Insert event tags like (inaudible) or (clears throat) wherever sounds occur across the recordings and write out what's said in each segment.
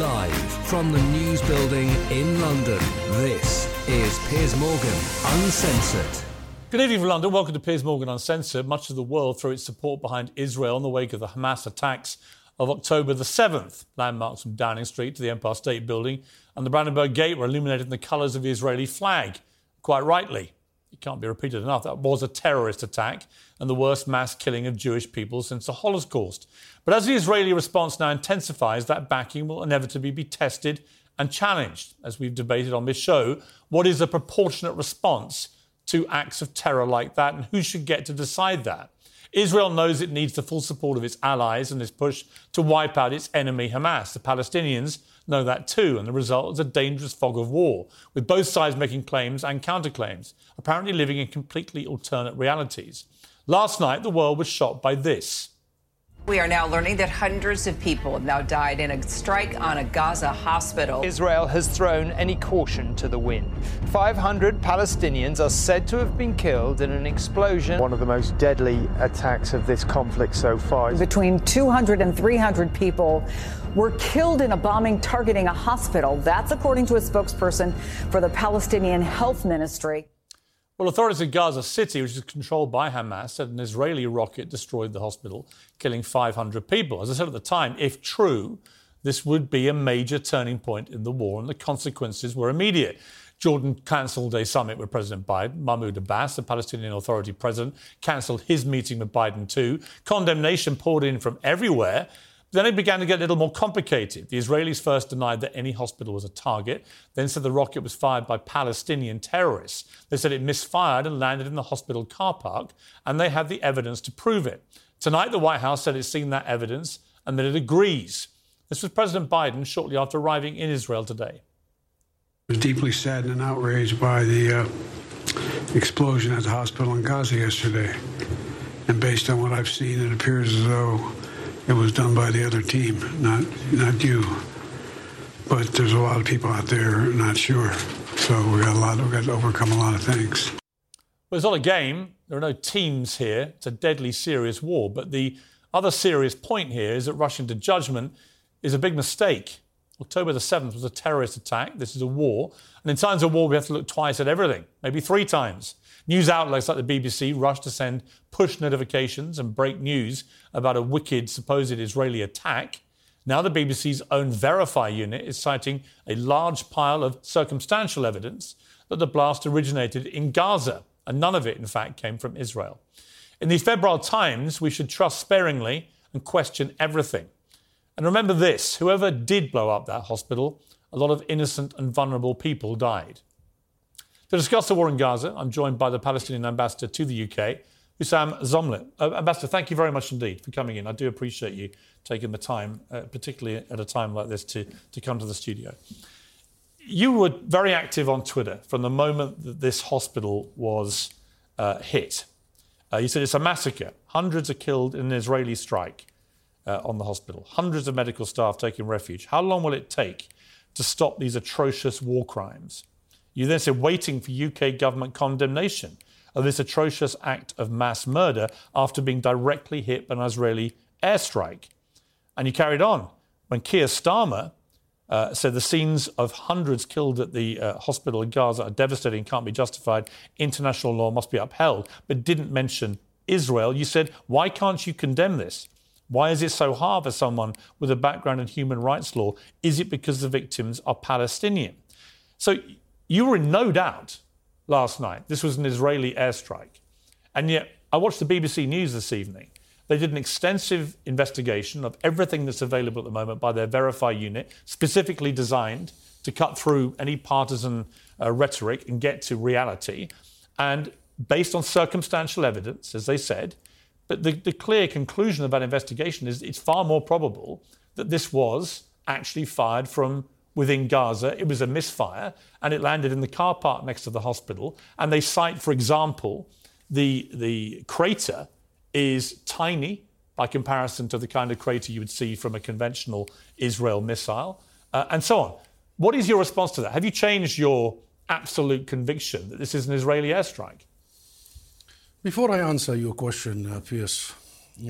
Live from the News Building in London, this is Piers Morgan Uncensored. Good evening from London. Welcome to Piers Morgan Uncensored. Much of the world threw its support behind Israel in the wake of the Hamas attacks of October the 7th. Landmarks from Downing Street to the Empire State Building and the Brandenburg Gate were illuminated in the colours of the Israeli flag. Quite rightly. It can't be repeated enough. That was a terrorist attack and the worst mass killing of Jewish people since the Holocaust. But as the Israeli response now intensifies, that backing will inevitably be tested and challenged. As we've debated on this show, what is a proportionate response to acts of terror like that, and who should get to decide that? Israel knows it needs the full support of its allies in this push to wipe out its enemy Hamas. The Palestinians know that too, and the result is a dangerous fog of war, with both sides making claims and counterclaims, apparently living in completely alternate realities. Last night, the world was shocked by this. We are now learning that hundreds of people have now died in a strike on a Gaza hospital. Israel has thrown any caution to the wind. 500 Palestinians are said to have been killed in an explosion. One of the most deadly attacks of this conflict so far. Between 200 and 300 people were killed in a bombing targeting a hospital. That's according to a spokesperson for the Palestinian Health Ministry. Well, authorities in Gaza City, which is controlled by Hamas, said an Israeli rocket destroyed the hospital, killing 500 people. As I said at the time, if true, this would be a major turning point in the war, and the consequences were immediate. Jordan cancelled a summit with President Biden. Mahmoud Abbas, the Palestinian Authority president, cancelled his meeting with Biden too. Condemnation poured in from everywhere. Then it began to get a little more complicated. The Israelis first denied that any hospital was a target, then said the rocket was fired by Palestinian terrorists. They said it misfired and landed in the hospital car park, and they had the evidence to prove it. Tonight, the White House said it's seen that evidence and that it agrees. This was President Biden shortly after arriving in Israel today. I was deeply saddened and outraged by the uh, explosion at the hospital in Gaza yesterday. And based on what I've seen, it appears as though it was done by the other team, not not you. But there's a lot of people out there not sure. So we got a lot. We got to overcome a lot of things. Well, it's not a game. There are no teams here. It's a deadly serious war. But the other serious point here is that rushing to judgment is a big mistake. October the 7th was a terrorist attack. This is a war. And in times of war, we have to look twice at everything, maybe three times. News outlets like the BBC rushed to send push notifications and break news about a wicked supposed Israeli attack. Now, the BBC's own Verify unit is citing a large pile of circumstantial evidence that the blast originated in Gaza, and none of it, in fact, came from Israel. In these febrile times, we should trust sparingly and question everything. And remember this whoever did blow up that hospital, a lot of innocent and vulnerable people died. To discuss the war in Gaza, I'm joined by the Palestinian ambassador to the UK, Husam Zomlot. Uh, ambassador, thank you very much indeed for coming in. I do appreciate you taking the time, uh, particularly at a time like this, to, to come to the studio. You were very active on Twitter from the moment that this hospital was uh, hit. Uh, you said it's a massacre. Hundreds are killed in an Israeli strike uh, on the hospital, hundreds of medical staff taking refuge. How long will it take to stop these atrocious war crimes? You then said waiting for UK government condemnation of this atrocious act of mass murder after being directly hit by an Israeli airstrike. And you carried on when Keir Starmer uh, said the scenes of hundreds killed at the uh, hospital in Gaza are devastating, can't be justified. International law must be upheld, but didn't mention Israel. You said, why can't you condemn this? Why is it so hard for someone with a background in human rights law? Is it because the victims are Palestinian? So you were in no doubt last night. This was an Israeli airstrike. And yet, I watched the BBC News this evening. They did an extensive investigation of everything that's available at the moment by their Verify unit, specifically designed to cut through any partisan uh, rhetoric and get to reality. And based on circumstantial evidence, as they said, but the, the clear conclusion of that investigation is it's far more probable that this was actually fired from within Gaza. It was a misfire and it landed in the car park next to the hospital. And they cite, for example, the, the crater is tiny by comparison to the kind of crater you would see from a conventional Israel missile, uh, and so on. What is your response to that? Have you changed your absolute conviction that this is an Israeli airstrike? Before I answer your question, uh, Piers,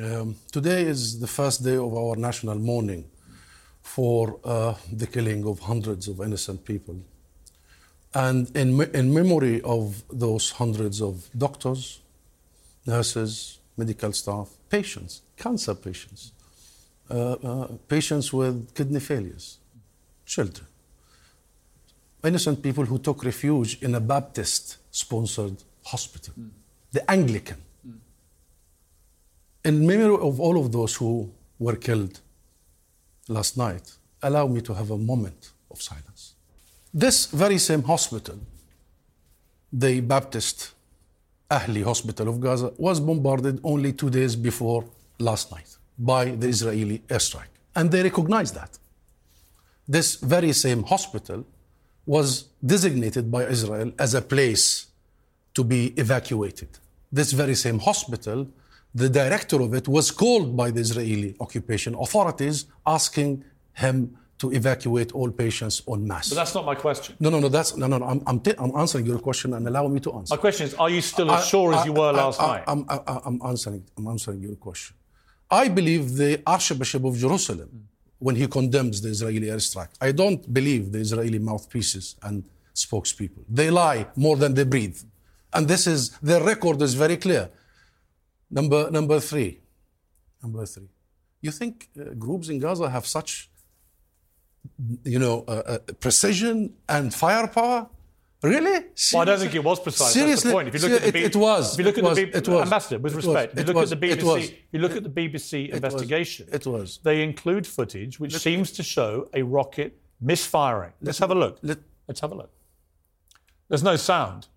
um, today is the first day of our national mourning for uh, the killing of hundreds of innocent people. And in, me- in memory of those hundreds of doctors, nurses, medical staff, patients, cancer patients, uh, uh, patients with kidney failures, children, innocent people who took refuge in a Baptist sponsored hospital, the Anglican. In memory of all of those who were killed last night, allow me to have a moment of silence. This very same hospital, the Baptist Ahli Hospital of Gaza, was bombarded only two days before last night by the Israeli airstrike. And they recognized that. This very same hospital was designated by Israel as a place to be evacuated. This very same hospital, the director of it was called by the Israeli occupation authorities asking him to evacuate all patients en masse. But that's not my question. No, no, no. That's no, no. no I'm, I'm, t- I'm answering your question and allow me to answer. My question is: Are you still as sure as you were last I, night? I'm, I, I'm answering. I'm answering your question. I believe the Archbishop of Jerusalem, when he condemns the Israeli airstrike, I don't believe the Israeli mouthpieces and spokespeople. They lie more than they breathe, and this is their record is very clear. Number number three, number three. You think uh, groups in Gaza have such, you know, uh, uh, precision and firepower? Really? Well, I don't think it was precise. Seriously, That's the point. If you look at the it, B- it was. If you look it at was, the B- it was, ambassador, with it respect, was, if you it look was, at the it BBC, you look at the BBC was, investigation, it was. They include footage which seems to show a rocket misfiring. Let's have a look. let- Let's have a look. There's no sound.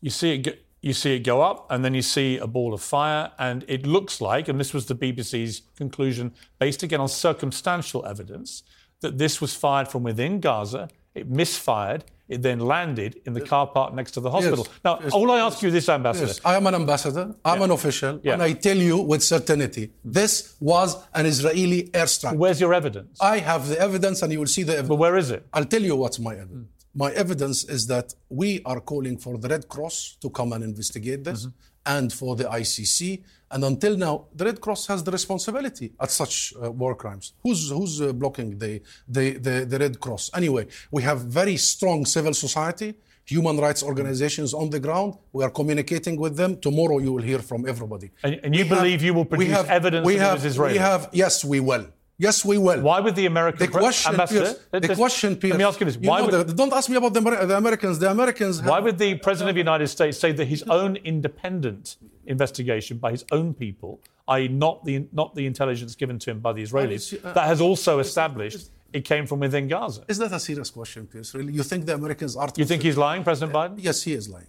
You see it. Go, you see it go up, and then you see a ball of fire, and it looks like, and this was the BBC's conclusion, based again on circumstantial evidence, that this was fired from within Gaza. It misfired. It then landed in the car park next to the hospital. now, yes, all I ask you this, Ambassador. Yes, I am an ambassador. I'm an official, Yeah. and I tell you with certainty, this was an Israeli airstrike. Where's your evidence? I have the evidence, and you will see the evidence. But where is it? I'll tell you what's my evidence. My evidence is that we are calling for the Red Cross to come and investigate this Mm-hmm. and for the ICC. And until now, the Red Cross has the responsibility at such uh, war crimes. Who's, who's uh, blocking the, the, the, the Red Cross? Anyway, we have very strong civil society, human rights organizations on the ground. We are communicating with them. Tomorrow you will hear from everybody. And- and you We believe you will we produce evidence we that it have, Israeli? We have, yes, we will. Yes, we will. Why would the American The question, ambassador? Piers, the question, Piers, Let me ask you this: you Why know, would, the- don't ask me about the, the Americans. The Americans. Have, why would the president of the United States say that his own independent investigation by his own people, i.e., not the not the intelligence given to him by the Israelis, uh, that has also established it came from within Gaza? Is that a serious question, Piers? Really, you think the Americans are? You think he's lying, President Biden? Yes, he is lying.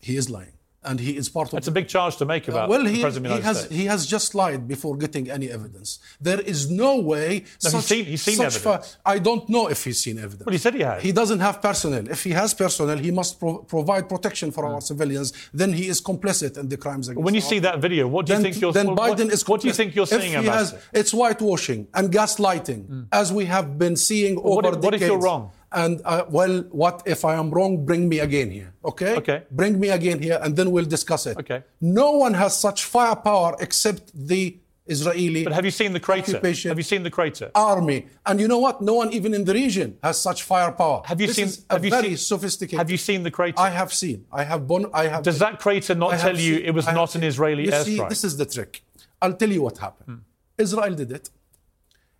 He is lying, and he is part of. That's a big charge to make about well, the he, president of the he has States. he has just lied before getting any evidence. There is no way. No, he's seen- he's seen such evidence. I don't know if he's seen evidence. Well, he said he had. He doesn't have personnel. If he has personnel, he must pro- provide protection for Hmm. our civilians. Then he is complicit in the crimes against. when you our see that video, what do you then, think you're? then what, Biden is. What do you think you're If seeing, he has- Ambassador? it's whitewashing and gaslighting, as we have been seeing what over if- what if decades. you're wrong? And uh, well, what if I am wrong? Bring me again here, okay? Okay. Bring me again here, and then we'll discuss it. Okay. No one has such firepower except the Israeli. But have you seen the crater? Occupation. Have you seen the crater? army. And you know what? No one even in the region has such firepower. Have you This seen? have you very seen, sophisticated. Have you seen the crater? I have seen. I have. Bon- I have. Does that crater not I tell you seen- it was I not an Israeli you airstrike? See, this is the trick. I'll tell you what happened. Israel did it.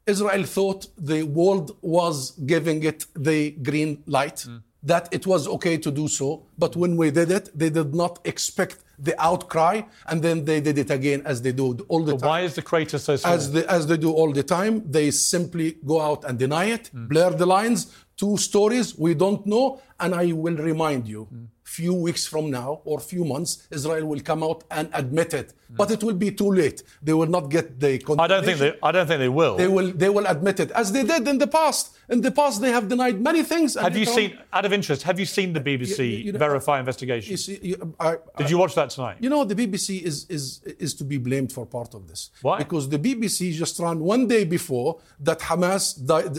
Israel thought the world was giving it the green light, mm. that it was okay to do so. But when we did it, they did not expect the outcry, and then they did it again as they do all the time why is the crater so small? as they, as they do all the time. They simply go out and deny it, mm. blur the lines. Two stories we don't know, and I will remind you. Mm. Few weeks from now or few months, Israel will come out and admit it, but it will be too late. They will not get the. I don't think they. I don't think they will. They will. They will admit it as they did in the past. In the past, they have denied many things. have you seen? Out of interest, have you seen the BBC You- you know, Verify investigation? You see, you, I, Did you watch that tonight? You know, the BBC is, is, is to be blamed for part of this. Why? Because the BBC just ran one day before that Hamas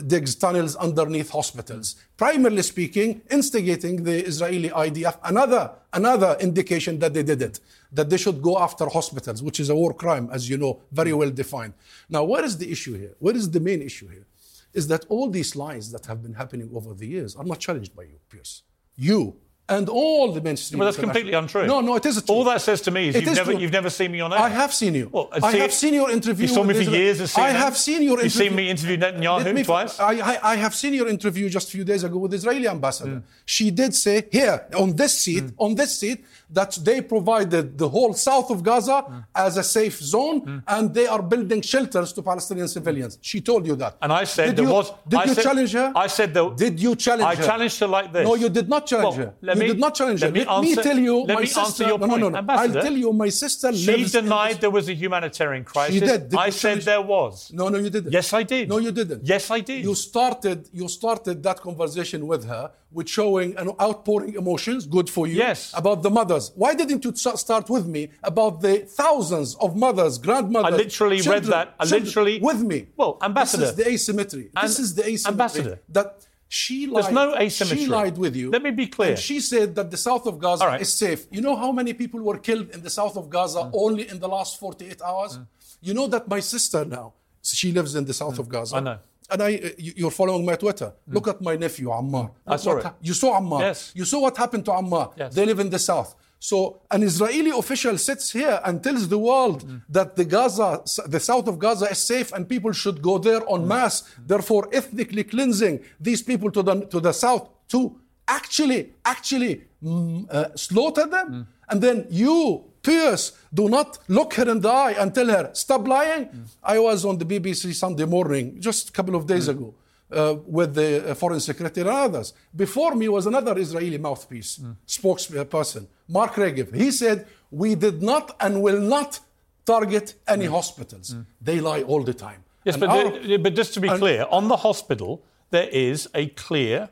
digs tunnels underneath hospitals. Primarily speaking, instigating the Israeli IDF. Another, another indication that they did it, that they should go after hospitals, which is a war crime, as you know, very well defined. Now, where is the issue here? Where is the main issue here? Is that all these lies that have been happening over the years are not challenged by you, Piers. You and all the mainstream. Well, that's completely untrue. No, no, it is true. All that says to me is It you've is never true. you've never seen me on air. I have seen you. Well, I see- have seen your interview. You saw me for Israel. years at I have seen your interview. You've seen me interview Netanyahu me- twice. I, I, I have seen your interview just a few days ago with the Israeli ambassador. Mm. She did say here on this seat, on this seat, that they provided the whole south of Gaza Mm. as a safe zone, and they are building shelters to Palestinian civilians. She told you that. And I said did there you, was. Did I you said- challenge her? I said there. Did you challenge I her? I challenged her like this. No, you did not challenge Well, her. Me- did not challenge let me Let me tell you, my sister. answer your no, no, no, no. I'll tell you, my sister She denied there was a humanitarian crisis. She did. Did I said challenge- there was. No, no, you didn't. Yes, I did. No, you didn't. Yes, I did. You started. You started that conversation with her with showing an outpouring emotions. Good for you. Yes. About the mothers. Why didn't you start with me about the thousands of mothers, grandmothers? I literally read that. I literally- with me. Well, Ambassador. This is the asymmetry. This is the asymmetry. Ambassador. That. She lied. There's no asymmetry. She lied with you. Let me be clear. She said that the south of Gaza right. is safe. You know how many people were killed in the south of Gaza Mm. only in the last 48 hours? You know that my sister now, she lives in the south of Gaza. Mm. I know. Mm. And I, uh, you- you're following my Twitter. Look at my nephew Ammar. I saw it. ha- You saw Ammar. Yes. You saw what happened to Ammar. Yes. They live in the south. So an Israeli official sits here and tells the world Mm. that the Gaza, the south of Gaza is safe and people should go there Mm. en masse, therefore ethnically cleansing these people to the, to the south to actually, actually mm, uh, slaughter them. Mm. And then you, Piers, do not look her in the eye and tell her, stop lying. Mm. I was on the BBC Sunday morning just a couple of days ago. Uh, with the uh, foreign secretary and others. Before me was another Israeli mouthpiece, spokesperson, Mark Regev. He said, We did not and will not target any mm. hospitals. Mm. They lie all the time. Yes, And but, our- the- but just to be clear, on the hospital, there is a clear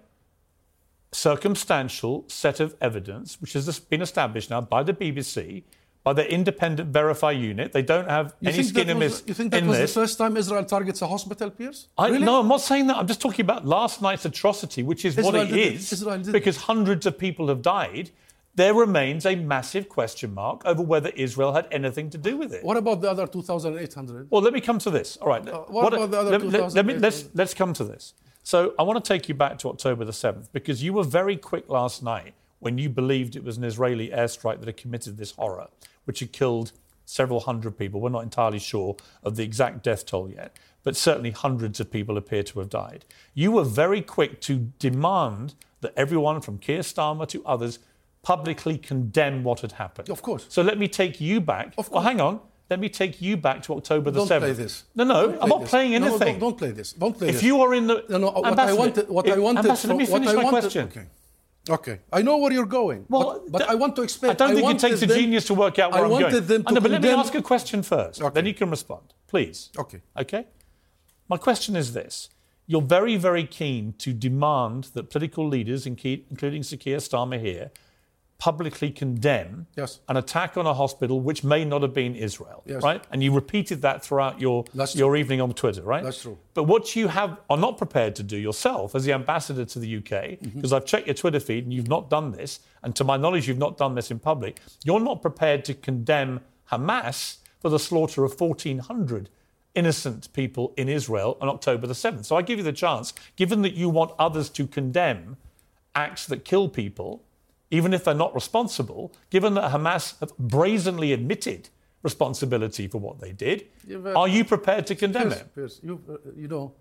circumstantial set of evidence which has been established now by the BBC, by the independent verify unit. They don't have any skin in this. you think that was this. the first time Israel targets a hospital, Piers? I, really? No, I'm not saying that. I'm just talking about last night's atrocity, which is what Israel it did it. is, it. because hundreds of people have died. There remains a massive question mark over whether Israel had anything to do with it. What about the other 2,800? Well, let me come to this. All right. Uh, what about the other let, let- let me, let's, let's come to this. So I want to take you back to October the 7th because you were very quick last night when you believed it was an Israeli airstrike that had committed this horror, which had killed several hundred people. We're not entirely sure of the exact death toll yet, but certainly hundreds of people appear to have died. You were very quick to demand that everyone from Keir Starmer to others publicly condemn what had happened. Of course. So let me take you back. Of course. Well, hang on. Let me take you back to October the Don't 7th. play this. No, no, Don't I'm not this. playing No, no, anything. don't, don't play this. Don't play if this. If you are in the. No, no, what I wanted, what I wanted, Ambassador, let me finish I my wanted, question. Okay. Okay, I know where you're going. Well, but, but th- I want to explain. I don't think it wanted takes a them- genius to work out where I am wanted going. them I to know, but let me ask a question first. Okay. Then you can respond, please. Okay. Okay. My question is this: You're very, very keen to demand that political leaders, including Sir Keir Starmer here, publicly condemn Yes. an attack on a hospital which may not have been Israel, Yes. right? And you repeated that throughout your That's your evening on Twitter, right? That's true. But what you have are not prepared to do yourself as the ambassador to the UK, Mm-hmm. because I've checked your Twitter feed and you've not done this, and to my knowledge, you've not done this in public. You're not prepared to condemn Hamas for the slaughter of 1,400 innocent people in Israel on October the 7th. So I give you the chance, given that you want others to condemn acts that kill people, even if they're not responsible, given that Hamas have brazenly admitted responsibility for what they did, Yeah, are you prepared to condemn it? Piers, you, uh, you know,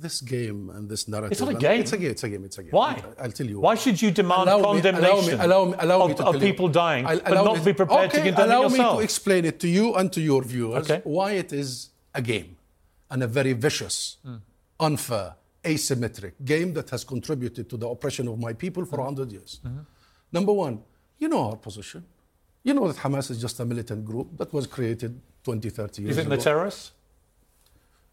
this game and this narrative. It's not a game. It's a game. It's a game. It's a game. Why? I'll tell you. Why should you demand Allow condemnation allow me, allow me, allow me of, of people dying, I'll- but allow not me- be prepared okay, to condemn allow it yourself? me to explain it to you and to your viewers Okay. why it is a game and a very vicious, Hmm. unfair, asymmetric game that has contributed to the oppression of my people for 100 years. Mm-hmm. Number one, you know our position. You know that Hamas is just a militant group that was created 20, 30 years think ago. they're terrorists?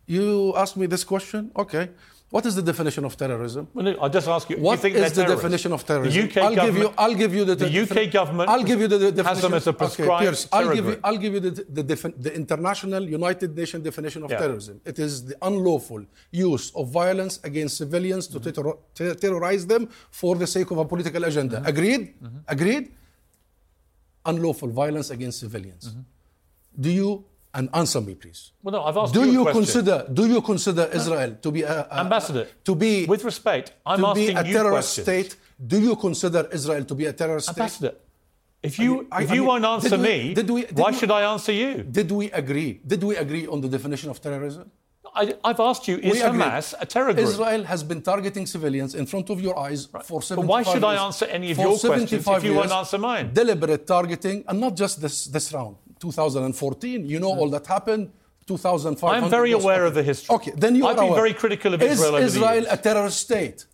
You ask me this question? Okay. What is the definition of terrorism? Well, no, I just ask you. What you think is the terrorists? definition of terrorism? The UK I'll government. give you. I'll give you the. the UK government I'll give you the, the has definition. them as a Okay, Piers, I'll give you. I'll give you the the, the international United Nations definition of Yeah. terrorism. It is the unlawful use of violence against civilians to terror- ter- terrorize them for the sake of a political agenda. Mm-hmm. Agreed? Agreed? Unlawful violence against civilians. Mm-hmm. Do you And answer me, please. Well, no, I've asked Do you a you consider do you consider Israel to be a, a- Ambassador, to be with respect, I'm to be a you terrorist state? Do you consider Israel to be a terrorist state? Ambassador, if you I- if I you mean, won't answer we- me, did we- did why we- should I answer you? Did we agree? Did we agree on the definition of terrorism? I, I've asked you, is. Hamas a terror group? Israel has been targeting civilians in front of your eyes for 75 years. why should I answer any of your questions if you won't answer mine? Deliberate targeting, and not just this, this round. 2014, you know all that happened. 2005. I'm very aware of the history. Okay, then you I've been aware. very critical of Is Israel the Israel a terrorist state?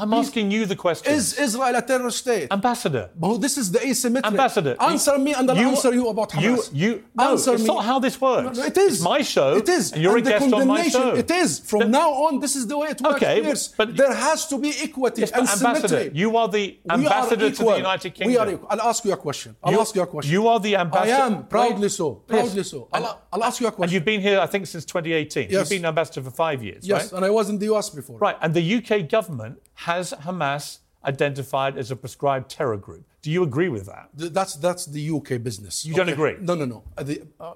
I'm asking you the question. Is Israel a terrorist state? Ambassador, Well, this is the asymmetric. Ambassador, Answer you- me and I'll you- answer you about you- Hamas. you- no, answer it's me. not how this works. No, it is. It's my show, It is. and you're a the guest on my show. It is. From now on, this is the way it works. Okay, but- there has to be equity Yes, and ambassador, symmetry. you are the We are ambassador to the. United We are equal. I'll ask you a question. I'll You- ask you a question. you are the ambassador- I am proudly so. Yes. Proudly so. I'll, I'll ask you a question. And you've been here, I think, since 2018. Yes. You've Yes. been ambassador for five years, yes, right? and I was in the US before. Right, and the UK government has Hamas identified as a prescribed terror group. Do you agree with that? Th- That's that's the UK business. You don't agree? No, no, no. Uh, the, uh,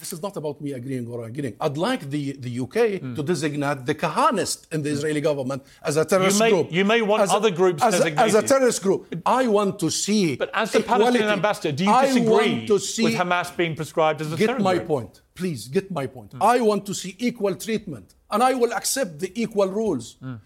this is not about me agreeing or agreeing. I'd like the, the UK Hmm. to designate the Kahanist in the Israeli government as a terrorist may- group. you may want As a- other groups as a, as a terrorist group. I want to see. But as the equality. Palestinian ambassador, do you disagree with Hamas being prescribed as a terrorist group? Get my point, please. Get my point. Hmm. I want to see equal treatment, and I will accept the equal rules. Hmm.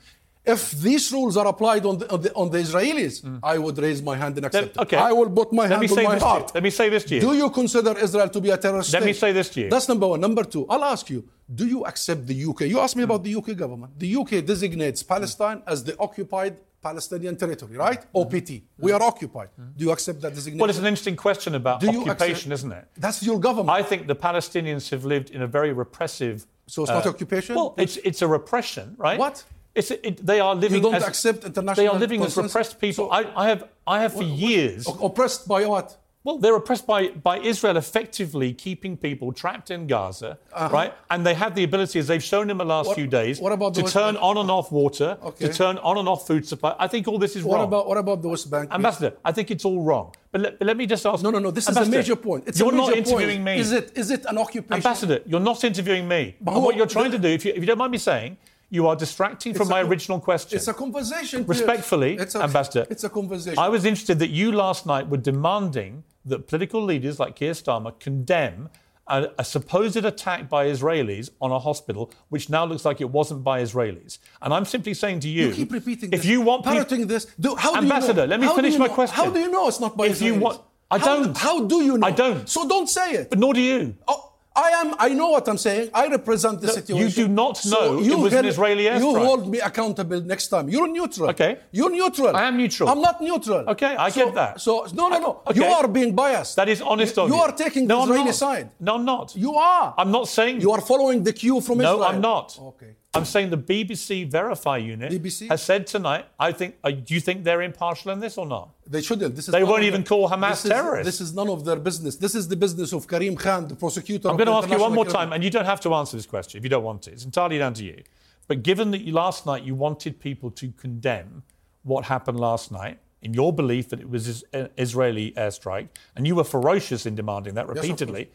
If these rules are applied on the, on the, on the Israelis, I would raise my hand and accept Hmm. okay. it. I will put my Let hand on my this to you. heart. Let me say this to you. Do you consider Israel to be a terrorist Let state? me say this to you. That's number one. Number two, I'll ask you, do you accept the UK? You asked me about the UK government. The UK designates Palestine as the occupied Palestinian territory, right? OPT. We are occupied. Do you accept that designation? Well, it's an interesting question about Do occupation, accept- isn't it? That's your government. I think the Palestinians have lived in a very repressive. So it's not occupation? Well, it's it's a repression, right? What? It's it, they are living. don't as, accept international They are living as repressed people. I, I have I have for years. Oppressed by what? Well, they're oppressed by, by Israel effectively keeping people trapped in Gaza, right? And they have the ability, as they've shown in the last Uh-huh. What- few days, what to turn Bank? on and off water, Okay. to turn on and off food supply. I think all this is What wrong. about what about the West Bank? Ambassador, I think it's all wrong. But let, but let me just ask. no, no, no. This is a major point. It's you're a major not interviewing point. me. Is it is it an occupation? Ambassador, you're not interviewing me. But what you're trying to do, if you, if you don't mind me saying, you are distracting from It's my original question. It's a conversation. Respectfully, it's a, Ambassador, It's a conversation. I was interested that you last night were demanding that political leaders like Keir Starmer condemn a, a supposed attack by Israelis on a hospital, which now looks like it wasn't by Israelis. And I'm simply saying to you, You keep repeating if this. you want parroting this, do, how Ambassador, do you know? let me How finish my know? question. How do you know it's not by If you Israelis? want- I How- don't. How do you know? I don't. So don't say it. but nor do you. Oh, I am. I know what I'm saying. I represent the No, situation. you do not So know it you was an Israeli You hold me accountable next time. You're neutral. Okay. You're neutral. I am neutral. I'm not neutral. Okay, I So- get that. So no, no, no. Okay. You are being biased. That is honest you, of you. You are taking no, the Israeli not. side. No, I'm not. You are. I'm not saying You are following the cue from No, Israel. No, I'm not. Okay. I'm saying the BBC Verify unit BBC? has said tonight. I think. Uh, do you think they're impartial in this or not? They shouldn't. This is They won't even their- call Hamas this is, terrorists. This is none of their business. This is the business of Karim Khan, the prosecutor. I'm going to ask you one more time, and you don't have to answer this question if you don't want to. It's entirely down to you. But given that you, last night you wanted people to condemn what happened last night, in your belief that it was is- an Israeli airstrike, and you were ferocious in demanding that repeatedly,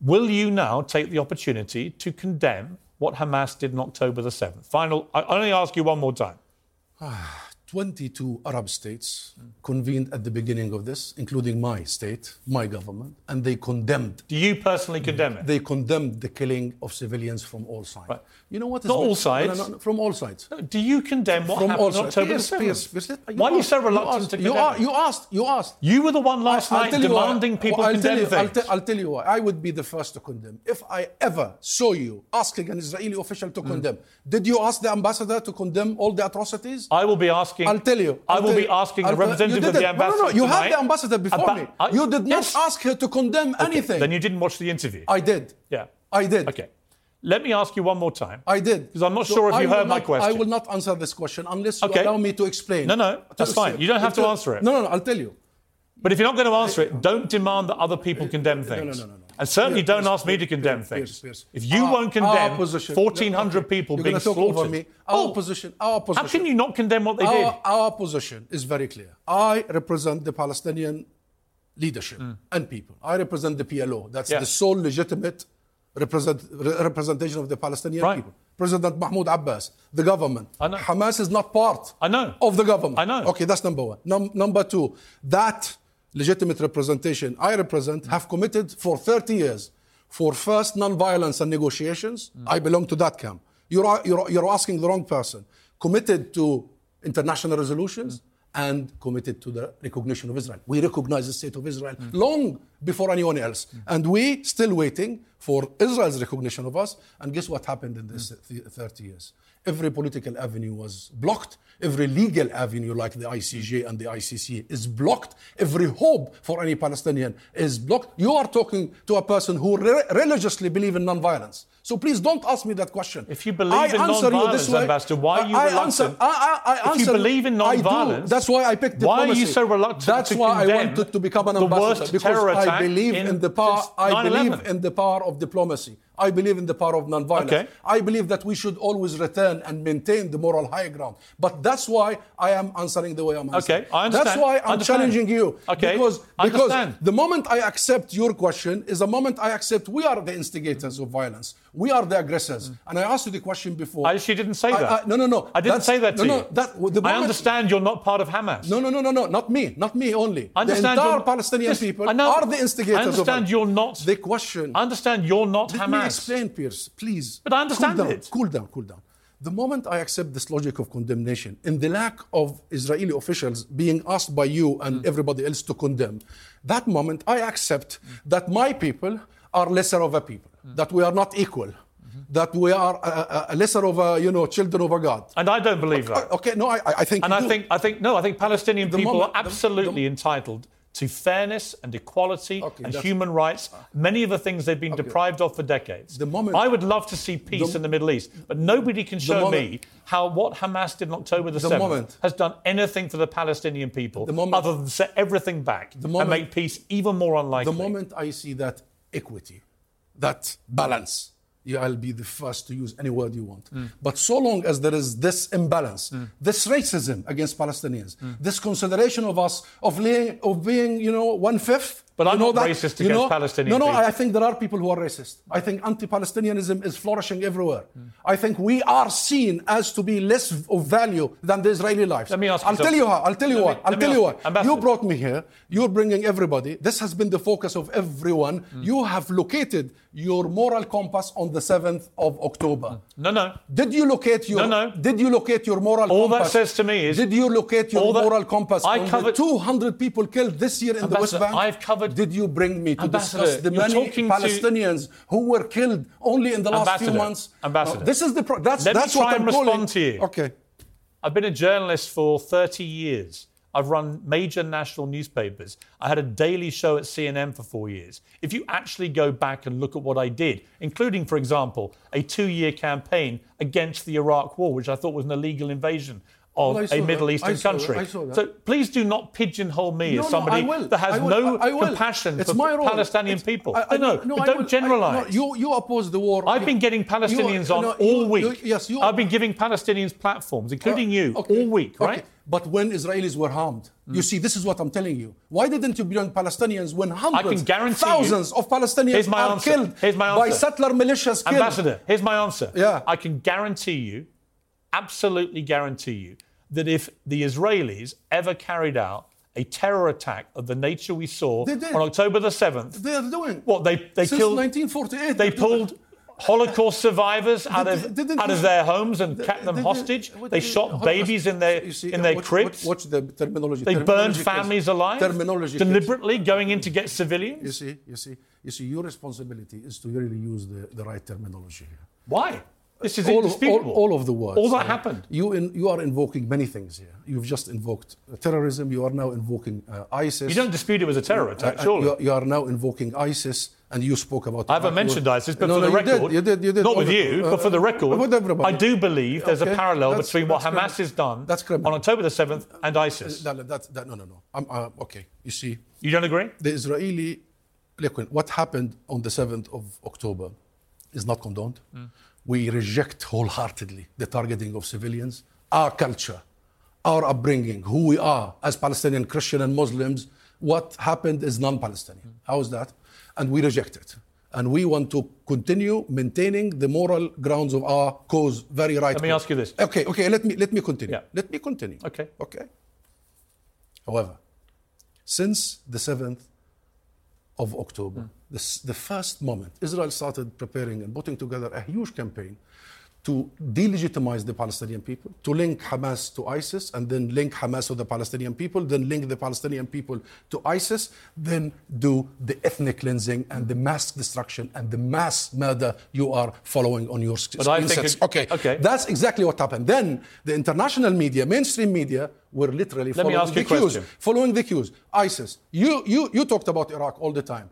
will you now take the opportunity to condemn what Hamas did on October the 7th? Final, I only ask you one more time. (sighs) (sighs) (sighs) 22 Arab states convened at the beginning of this, including my state, my government, and they condemned. Do you personally condemn it? They condemned the killing of civilians from all sides. Right. You know what? Not all sides. No, no, no, from all sides. Do you condemn what from happened on. October Yes, the 7th? yes, yes. Why are you so reluctant asked- to you, condemn are, you asked. You asked. You were the one last I'll night you why- demanding people I'll condemn tell you, I'll, things. te- I'll tell you why. I would be the first to condemn. If I ever saw you asking an Israeli official Mm. to condemn, did you ask the ambassador to condemn all the atrocities? I will be asking. I'll tell you. I I'll be asking I'll the representative of the ambassador. No, no, no. You had the ambassador before about- me. I- you did not Yes. ask her to condemn anything. Then you didn't watch the interview. I did. yeah. I did. Okay. Let me ask you one more time. I did. Because I'm not sure if I you will heard my question. I will not answer this question unless you Okay. allow me to explain. No, no, that's fine. You don't have to answer it. No, no, no. I'll tell you. But if you're not going to answer it, don't demand that other people condemn things. No, no, no, no. And certainly don't ask me to condemn things. If you Our- won't condemn position- 1,400 people You're being slaughtered. Our Oh, position. Our position. how can you not condemn what they did? Our, our position is very clear. I represent the Palestinian leadership hmm. and people. I represent the PLO. That's. Yeah. the sole legitimate represent, re- representation of the Palestinian Right. people. President Mahmoud Abbas, the government. I know. Hamas is not part I know. of the government. I know. Okay, that's number one. Num- number two, that legitimate representation I represent have committed for 30 years for first non-violence and negotiations. Mm. I belong to that camp. You're, you're, you're asking the wrong person. Committed to international resolutions and committed to the recognition of Israel. We recognize the state of Israel Mm. long before anyone else. And we still waiting for Israel's recognition of us. And guess what happened in this mm. th- 30 years? Every political avenue was blocked. Every legal avenue, like the ICJ and the ICC, is blocked. Every hope for any Palestinian is blocked. You are talking to a person who re- religiously believe in nonviolence. So please don't ask me that question. If you believe in answer you this nonviolence. Ambassador, why are you I- I reluctant? answer- I, I, I If you believe in I do. That's why I picked why are you so reluctant That's to why I wanted to become an the ambassador worst because terror I believe in in, the power. I believe in the power of diplomacy. I believe in the power of nonviolence. Okay. I believe that we should always return and maintain the moral high ground. But that's why I am answering the way I'm answering. Okay, I understand. That's why I'm Understand. challenging you. Okay, Because, because the moment I accept your question is the moment I accept we are the instigators of violence. We are the aggressors. And I asked you the question before. I actually didn't say I- that. I- no, no, no. I didn't say that to no, you. No, that, the I understand you're not part of Hamas. no, no, no, no, no, not me, not me only. I understand the entire Palestinian Yes, people know. are the instigators I understand you're not- The question. I understand you're not Let me Hamas. explain, Piers, please. But I understand cool down, it. Cool down, cool down. The moment I accept this logic of condemnation, in the lack of Israeli officials being asked by you Mm. and everybody else to condemn, that moment I accept that my people are lesser of a people, Mm. That we are not equal, that we are a, a- lesser of a, you know, children of a God. And I don't believe that. Okay, no, I, I think And I do. think, I think, no, I think Palestinian The people moment- are absolutely the- entitled to fairness and equality Okay, and human rights. Many of the things they've been deprived of for decades. The moment- I would love to see peace the- in the Middle East, but nobody can show moment- me how what Hamas did on October the, The 7th moment- has done anything for the Palestinian people The moment- other than set everything back and moment- make peace even more unlikely. The moment I see that equity, that balance, I'll be the first to use any word you want. Mm. But so long as there is this imbalance, this racism against Palestinians, Mm. this consideration of us of, laying, of being, you know, one fifth. But you I'm know not that- racist you against know- Palestinian No, no, people. I think there are people who are racist. I think anti-Palestinianism is flourishing everywhere. I think we are seen as to be less of value than the Israeli lives. Let me ask you I'll tell something. you how. I'll tell you Let me- what. I'll tell you what. Ambassador. You brought me here. You're bringing everybody. This has been the focus of everyone. Mm. You have located your moral compass on the 7th of October. No, no. Did you locate your No, no. Did you locate your moral compass? All that says to me is- Did you locate your that- moral compass I covered- 200 people killed this year in the West Bank? I've covered- Did you bring me to discuss the many talking to- Palestinians who were killed only in the last few months? Ambassador. No, this is the pro- that's Let me try what and I'm respond calling- to you. Okay. I've been a journalist for 30 years. I've run major national newspapers. I had a daily show at CNN for four years. If you actually go back and look at what I did, including, for example, a two year campaign against the Iraq War, which I thought was an illegal invasion of Well, a Middle that. Eastern I saw that. country. I saw that. So please do not pigeonhole me No, as somebody will. that has will. no I- I compassion It's for. Palestinian It's- people. I, I, no, no, don't generalize. no, you, you oppose the war. I've been getting you- Palestinians on no, all you- week. you- yes, you. I've been giving Palestinians platforms, including you, Okay, all week, right? okay. But when Israelis were harmed, you hmm. see, this is what I'm telling you. Why didn't you bring Palestinians when hundreds, guarantee you- thousands of Palestinians Here's my are answer. killed Here's my by answer. settler militias killed? Ambassador, here's my answer. Yeah. I can guarantee you, absolutely guarantee you, that if the Israelis ever carried out a terror attack of the nature we saw on October the 7th, They are doing. what, they, they Since killed, 1948. they pulled Holocaust survivors out of, out of their homes and kept them hostage. They shot babies in their, in their watch- cribs. Watch, the terminology. They burned families alive, Terminology deliberately going in to get civilians. You see, you see, you see, your responsibility is to really use the, the right terminology here. Why? This is all, of, all, all of the words. All that uh, happened. You, in, you are invoking many things here. You've just invoked terrorism. You are now invoking uh, ISIS. You don't dispute it was a terror attack, Uh, uh, surely. You, are- you are now invoking ISIS, and you spoke about. I haven't mentioned ISIS, but No, for no, the you record, did, you did, you did. not with you, uh, but for the record, with everybody. I do believe there's a parallel that's- between what that's Hamas criminal. has done That's criminal. on October the 7th and ISIS. That, that, that, no, no, no. I'm, uh, okay, you see, You don't agree? the Israeli, look, what happened on the 7th of October is not condoned. We reject wholeheartedly the targeting of civilians, our culture, our upbringing, who we are as Palestinian Christian and Muslims. What happened is non Palestinian. Mm. How is that? And we reject it. and we want to continue maintaining the moral grounds of our cause. Very right. Let me ask you this. Okay, okay. Let me let me continue. Yeah. Let me continue. Okay. Okay. However, since the seventh of October, this, the first moment, Israel started preparing and putting together a huge campaign to delegitimize the Palestinian people, to link Hamas to ISIS, and then link Hamas to the Palestinian people, then link the Palestinian people to ISIS, then do the ethnic cleansing and the mass destruction and the mass murder you are following on your But I screen think it- okay, okay. that's exactly what happened. Then the international media, mainstream media, were literally Let me following ask the cues. question. Following the cues. ISIS. You, you, you talked about Iraq all the time.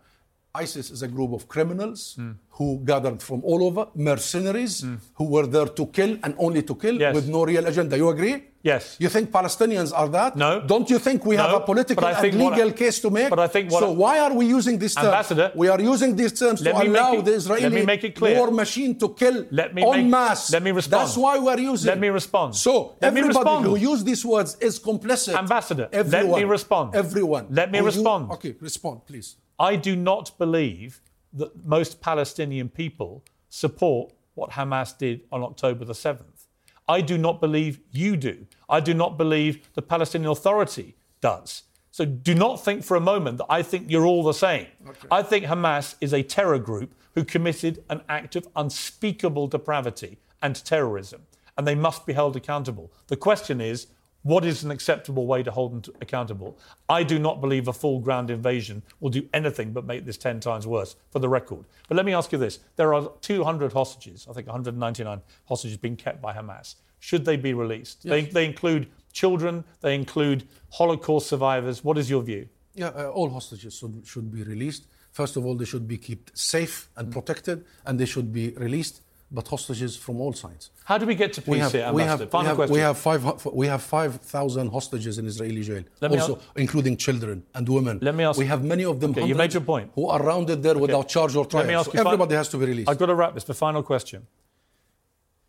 ISIS is a group of criminals Hmm. who gathered from all over, mercenaries who were there to kill and only to kill Yes. with no real agenda. You agree? Yes. You think Palestinians are that? No. Don't you think we have a political and what I- legal case to make? but I think what so I- why are we using these terms? Ambassador, we are using these terms to let me make allow it- the Israeli make it clear. war machine to kill Let me en masse. let me respond. That's why we're using. Let me respond. So Let everybody respond. who use these words is complicit. Ambassador, let me respond. Everyone. Let me who you- respond. okay, respond, please. I do not believe that most Palestinian people support what Hamas did on October the 7th. I do not believe you do. I do not believe the Palestinian Authority does. So do not think for a moment that I think you're all the same. I think Hamas is a terror group who committed an act of unspeakable depravity and terrorism, and they must be held accountable. The question is, what is an acceptable way to hold them accountable? I do not believe a full ground invasion will do anything but make this 10 times worse, for the record. But let me ask you this there are 200 hostages, I think 199 hostages being kept by Hamas. Should they be released? They, they include children, they include Holocaust survivors. What is your view? Yeah, uh, all hostages should, should be released. First of all, they should be kept safe and protected, and they should be released. But hostages from all sides. How do we get to peace We have, here, we Ambassador? have, Final we have, question. we have five, we have five thousand hostages in Israeli jail, Let also including children and women. Let me ask- We have many of them. Okay, you made your point. Who are rounded there without charge or trial. Let me ask So you everybody has to be released. I've got to wrap this, but final question.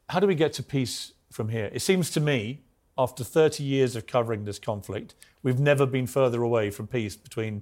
How do we get to peace from here? It seems to me, after 30 years of covering this conflict, we've never been further away from peace between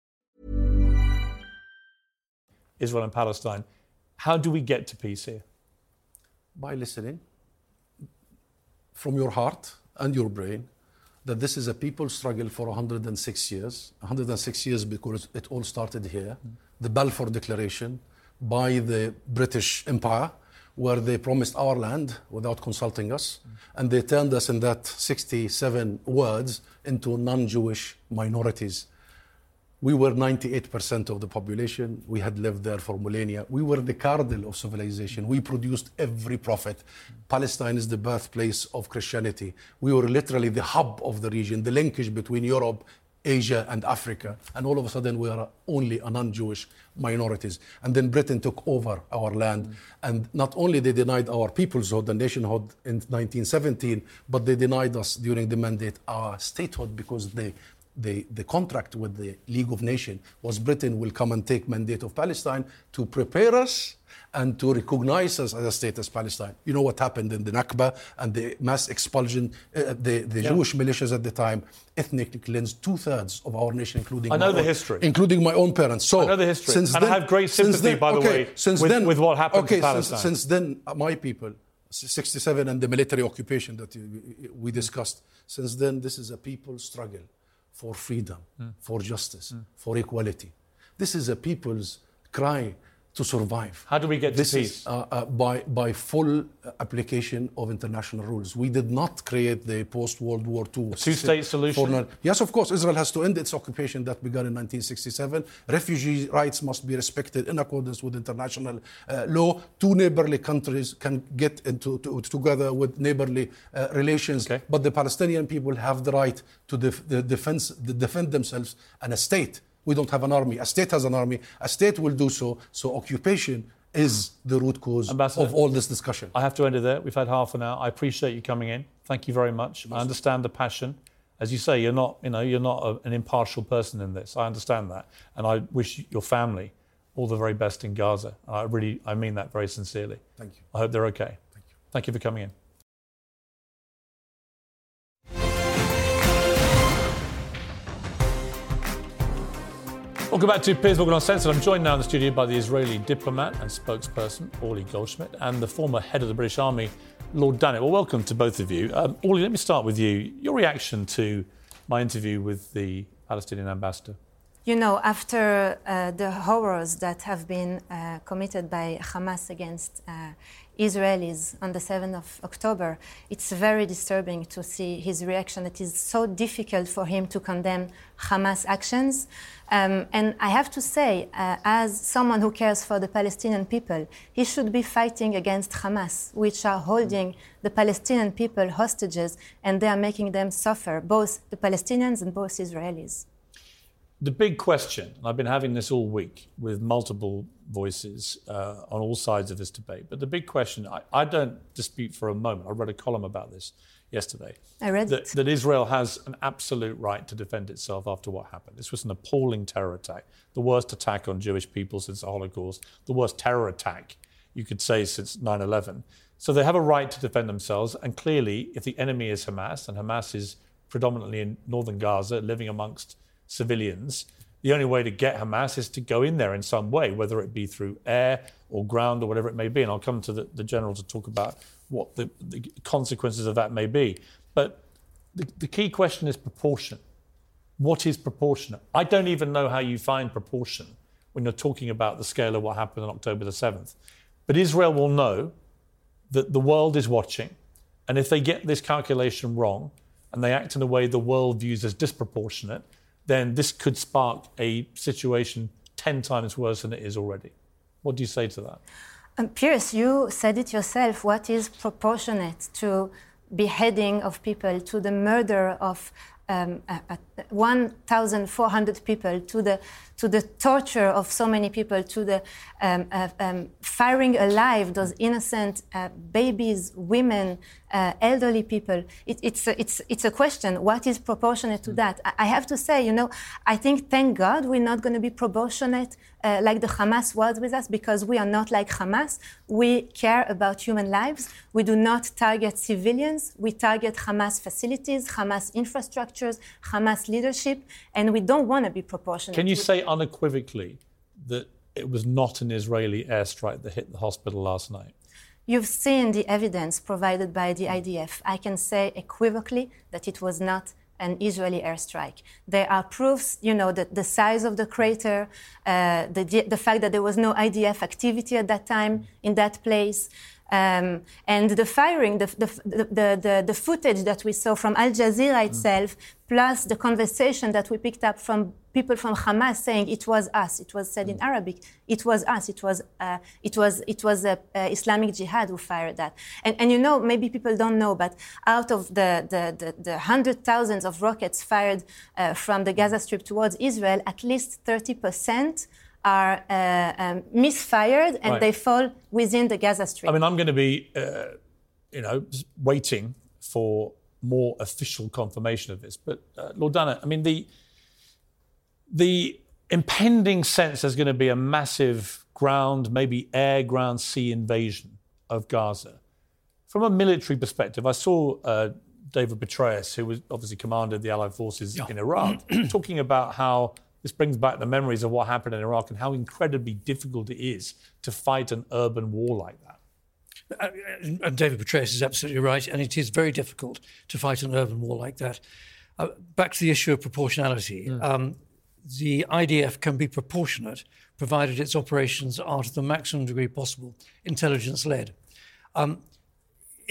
Israel and Palestine. How do we get to peace here? by listening from your heart and your brain that this is a people struggle for 106 years. 106 years because it all started here. The Balfour Declaration by the British Empire, where they promised our land without consulting us, and they turned us in that 67 words into non Jewish minorities. We were 98% of the population. We had lived there for millennia. We were the cardinal of civilization. We produced every prophet. Palestine is the birthplace of Christianity. We were literally the hub of the region, the linkage between Europe, Asia, and Africa. And all of a sudden, we are only a non Jewish minorities. And then Britain took over our land. And not only they denied our peoplehood, the nationhood in 1917, but they denied us during the mandate our statehood because they the, the contract with the League of Nations was Britain will come and take mandate of Palestine to prepare us and to recognize us as a state as Palestine. You know what happened in the Nakba and the mass expulsion, uh, the, the Yeah. Jewish militias at the time ethnically cleansed two thirds of our nation, including I know my the own- history. including my own parents. So I know the history. Since And I have great sympathy, then- by the okay, way, since with- then, with what happened to Palestine. Since, since then, uh, my people, 67 and the military occupation that we discussed, since then, this is a people struggle for freedom, hmm. for justice, hmm. for equality. This is a people's cry to survive. How do we get to this peace? Is, uh, uh, by, by full uh, application of international rules. We did not create the post World War II two-state solution? for- Yes, of course, Israel has to end its occupation that began in 1967. Refugee rights must be respected in accordance with international uh, law. Two neighborly countries can get into to, together with neighborly uh, relations, but the Palestinian people have the right to def, the defense, the defend themselves, and a state We don't have an army. A state has an army. A state will do so. So occupation is the root cause Ambassador, of all this discussion. I have to end it there. We've had half an hour. I appreciate you coming in. Thank you very much. I understand the passion. As you say, you're not, you know, you're not a, an impartial person in this. I understand that, and I wish your family all the very best in Gaza. I really, I mean that very sincerely. Thank you. I hope they're okay. Thank you. Thank you for coming in. Welcome back to Piers Morgan on Uncensored. I'm joined now in the studio by the Israeli diplomat and spokesperson, Orly Goldschmidt, and the former head of the British Army, Lord Dannatt. Well, welcome to both of you. Um, Orly, let me start with you. Your reaction to my interview with the Palestinian ambassador? You know, after uh, the horrors that have been uh, committed by Hamas against uh, Israelis on the 7th of October, it's very disturbing to see his reaction. It is so difficult for him to condemn Hamas actions. Um, and I have to say, uh, as someone who cares for the Palestinian people, he should be fighting against Hamas, which are holding the Palestinian people hostages and they are making them suffer, both the Palestinians and both Israelis. The big question, and I've been having this all week with multiple voices uh, on all sides of this debate, but the big question, I, I don't dispute for a moment, I read a column about this yesterday. I read that, it. that Israel has an absolute right to defend itself after what happened. This was an appalling terror attack, the worst attack on Jewish people since the Holocaust, the worst terror attack you could say since 9 11. So they have a right to defend themselves. And clearly, if the enemy is Hamas, and Hamas is predominantly in northern Gaza, living amongst civilians, the only way to get Hamas is to go in there in some way, whether it be through air or ground or whatever it may be. And I'll come to the, the general to talk about what the, the consequences of that may be. But the, the key question is proportion. What is proportionate? I don't even know how you find proportion when you're talking about the scale of what happened on October the 7th. But Israel will know that the world is watching. And if they get this calculation wrong and they act in a way the world views as disproportionate, then this could spark a situation 10 times worse than it is already. What do you say to that? Um, Piers, you said it yourself. What is proportionate to beheading of people, to the murder of um, uh, uh, 1,400 people, to the to the torture of so many people, to the um, uh, um, firing alive those innocent uh, babies, women, uh, elderly people. It, it's, a, it's, it's a question. What is proportionate to that? I, I, have to say, you know, I think, thank God, we're not going to be proportionate uh, like the Hamas was with us because we are not like Hamas. We care about human lives. We do not target civilians. We target Hamas facilities, Hamas infrastructures, Hamas leadership, and we don't want to be proportionate. Can you say unequivocally that it was not an Israeli airstrike that hit the hospital last night? You've seen the evidence provided by the IDF. I can say equivocally that it was not an Israeli airstrike. There are proofs, you know, that the size of the crater, uh, the, the fact that there was no IDF activity at that time in that place. Um, and the firing, the, the, the, the, footage that we saw from Al Jazeera itself, mm. plus the conversation that we picked up from people from Hamas saying it was us. It was said in mm. Arabic. It was us. It was uh, it was it was uh, uh, Islamic Jihad who fired that. And and you know maybe people don't know, but out of the the, the, the hundred thousands of rockets fired uh, from the Gaza Strip towards Israel, at least thirty percent are uh, um, misfired and right. they fall within the Gaza Strip. I mean, I'm going to be, uh, you know, waiting for more official confirmation of this. But uh, Lord Dannatt, I mean, the the impending sense there's going to be a massive ground, maybe air, ground, sea invasion of Gaza. From a military perspective, I saw uh, David Petraeus, who was obviously commanded the Allied forces yeah. in Iraq, (clears throat) talking about how this brings back the memories of what happened in Iraq and how incredibly difficult it is to fight an urban war like that. Uh, and David Petraeus is absolutely right, and it is very difficult to fight an urban war like that. Uh, back to the issue of proportionality. Mm. Um, the IDF can be proportionate provided its operations are to the maximum degree possible intelligence led. Um,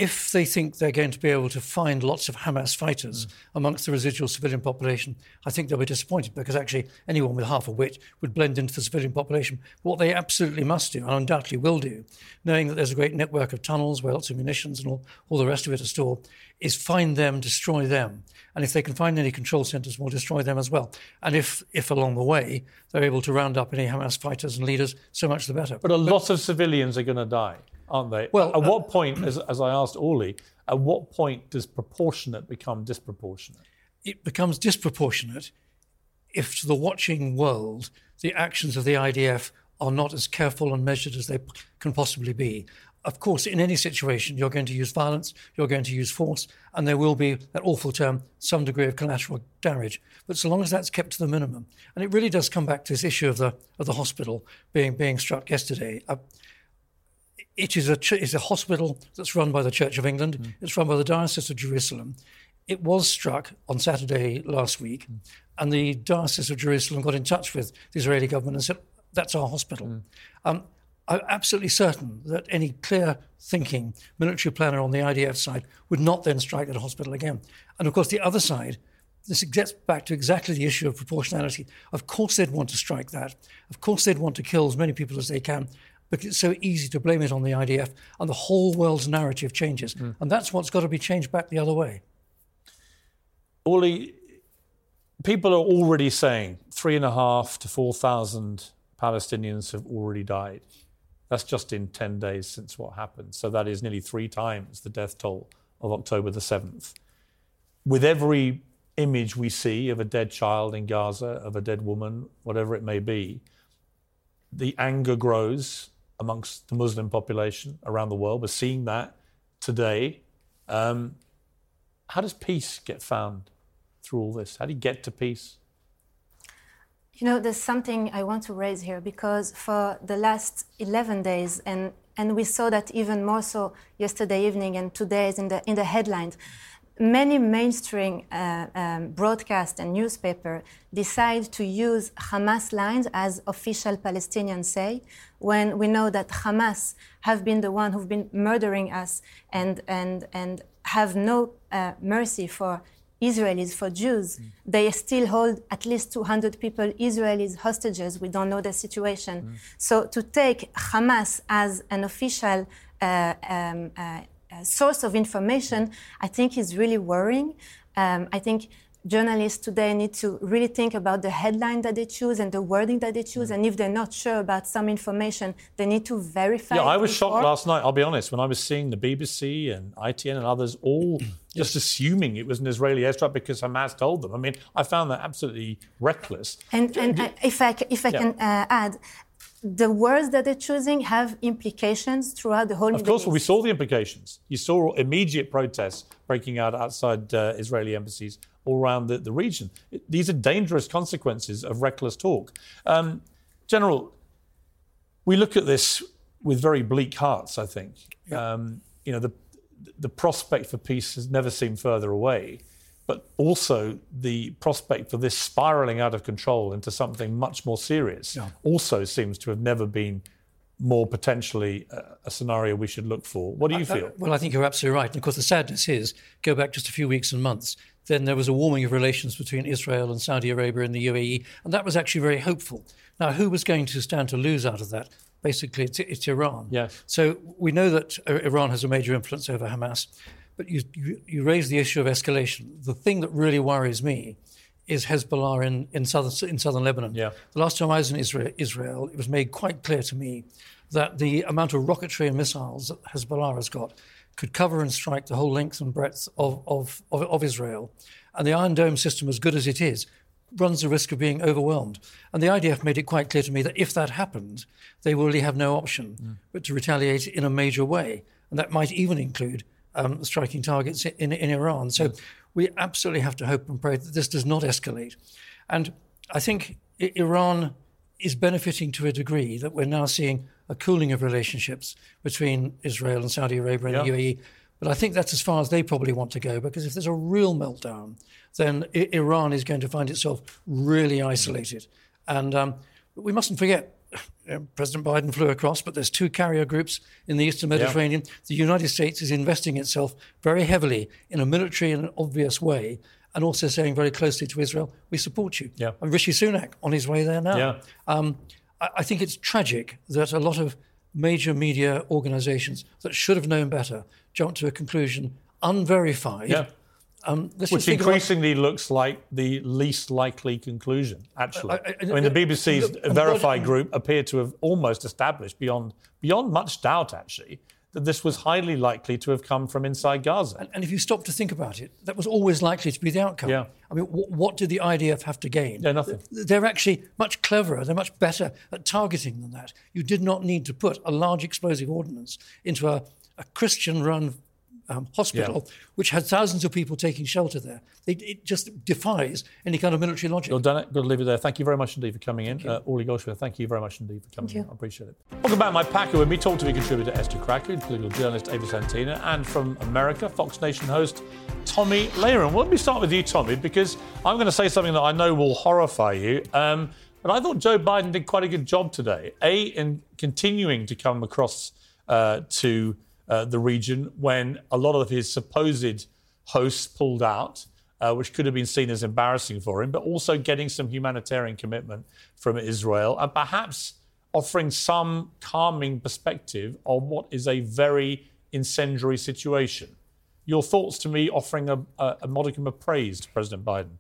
if they think they're going to be able to find lots of Hamas fighters Mm. amongst the residual civilian population, I think they'll be disappointed because actually anyone with half a wit would blend into the civilian population. What they absolutely must do, and undoubtedly will do, knowing that there's a great network of tunnels where lots of munitions and all, all the rest of it are stored, is find them, destroy them. And if they can find any control centres, we'll destroy them as well. And if, if along the way they're able to round up any Hamas fighters and leaders, so much the better. But a lot of civilians are going to die, aren't they? Well, at what point, as, as I asked Orly, at what point does proportionate become disproportionate? it becomes disproportionate if to the watching world the actions of the IDF are not as careful and measured as they p- can possibly be. Of course, in any situation, you're going to use violence, you're going to use force, and there will be, that awful term, some degree of collateral damage. But so long as that's kept to the minimum, and it really does come back to this issue of the, of the hospital being, being struck yesterday. Uh, it is a, ch- it's a hospital that's run by the Church of England. Hmm. It's run by the Diocese of Jerusalem. It was struck on Saturday last week, hmm. and the Diocese of Jerusalem got in touch with the Israeli government and said, That's our hospital. Hmm. Um, I'm absolutely certain that any clear thinking military planner on the IDF side would not then strike at a hospital again. And of course, the other side, this gets back to exactly the issue of proportionality. Of course, they'd want to strike that. Of course, they'd want to kill as many people as they can because it's so easy to blame it on the IDF, and the whole world's narrative changes. Mm. And that's what's got to be changed back the other way. Orly, people are already saying three and a half to 4,000 Palestinians have already died. That's just in 10 days since what happened. So that is nearly three times the death toll of October the 7th. With every image we see of a dead child in Gaza, of a dead woman, whatever it may be, the anger grows amongst the Muslim population around the world. We're seeing that today. Um, how does peace get found through all this? How do you get to peace? You know, there's something I want to raise here because for the last 11 days, and, and we saw that even more so yesterday evening and today in the, in the headlines, many mainstream uh, um, broadcast and newspaper decide to use Hamas lines as official Palestinians say, when we know that Hamas have been the one who've been murdering us and, and, and have no uh, mercy for Israelis, for Jews. They still hold at least 200 people, Israelis, hostages. We don't know the situation. So to take Hamas as an official uh, um, uh, source of information, I think is really worrying. Um, I think journalists today need to really think about the headline that they choose and the wording that they choose. And if they're not sure about some information, they need to verify. Yeah, it I was before. shocked last night, I'll be honest, when I was seeing the BBC and ITN and others all (clears throat) just assuming it was an Israeli airstrike because Hamas told them. I mean, I found that absolutely reckless. And, and uh, if I, c- if I Yeah. can uh, add, the words that they're choosing have implications throughout the whole Of course, well, we saw the implications. You saw immediate protests breaking out outside uh, Israeli embassies all around the, the region. It- these are dangerous consequences of reckless talk. Um, General, we look at this with very bleak hearts, I think. Um, you know, the, the prospect for peace has never seemed further away, but also the prospect for this spiraling out of control into something much more serious also seems to have never been more potentially a, scenario we should look for. What do you Uh, feel? well, I think you're absolutely right. And of course, the sadness is go back just a few weeks and months. Then there was a warming of relations between Israel and Saudi Arabia and the UAE, and that was actually very hopeful. Now, who was going to stand to lose out of that? Basically, it's, it's Iran. Yes. So we know that uh, Iran has a major influence over Hamas, but you, you, you raise the issue of escalation. The thing that really worries me is Hezbollah in, in, southern, in southern Lebanon. Yeah. The last time I was in Israel, Israel, it was made quite clear to me that the amount of rocketry and missiles that Hezbollah has got could cover and strike the whole length and breadth of, of, of, of Israel. And the Iron Dome system, as good as it is, runs the risk of being overwhelmed. And the IDF made it quite clear to me that if that happened, they will really have no option mm. but to retaliate in a major way. And that might even include um, striking targets in, in Iran. So we absolutely have to hope and pray that this does not escalate. And I think Iran is benefiting to a degree that we're now seeing a cooling of relationships between Israel and Saudi Arabia and Yeah. the UAE. But I think that's as far as they probably want to go because if there's a real meltdown, then I- Iran is going to find itself really isolated. And um, we mustn't forget, President Biden flew across, but there's two carrier groups in the Eastern Mediterranean. Yeah. The United States is investing itself very heavily in a military and an obvious way, and also saying very closely to Israel, we support you. Yeah. And Rishi Sunak on his way there now. Yeah. Um, I, I think it's tragic that a lot of major media organizations that should have known better jumped to a conclusion unverified. Yeah. Um, Which increasingly looks like the least likely conclusion, actually. I, I, I mean, the BBC's verified group appear to have almost established beyond, beyond much doubt, actually, that this was highly likely to have come from inside Gaza. And, and if you stop to think about it, that was always likely to be the outcome. Yeah. I mean, w- what did the IDF have to gain? Yeah, nothing. They're actually much cleverer, they're much better at targeting than that. You did not need to put a large explosive ordnance into a, a Christian run um, hospital, yeah. which had thousands of people taking shelter there. It, it, just defies any kind of military logic. Well done it. Good to leave it there. Thank you very much indeed for coming in. Uh, Orly Goldschmidt, thank you very much indeed for coming in. I appreciate it. Welcome back, my packer. With me, TalkTV contributor Esther Krakue, political journalist Ava Santina, and from America, Fox Nation host Tomi Lahren. Well, let me start with you, Tomi, because I'm going to say something that I know will horrify you. Um, but I thought Joe Biden did quite a good job today. A, in continuing to come across uh, to uh, the region when a lot of his supposed hosts pulled out, uh, which could have been seen as embarrassing for him, but also getting some humanitarian commitment from Israel and perhaps offering some calming perspective on what is a very incendiary situation. Your thoughts to me offering a, a, a modicum of praise to President Biden?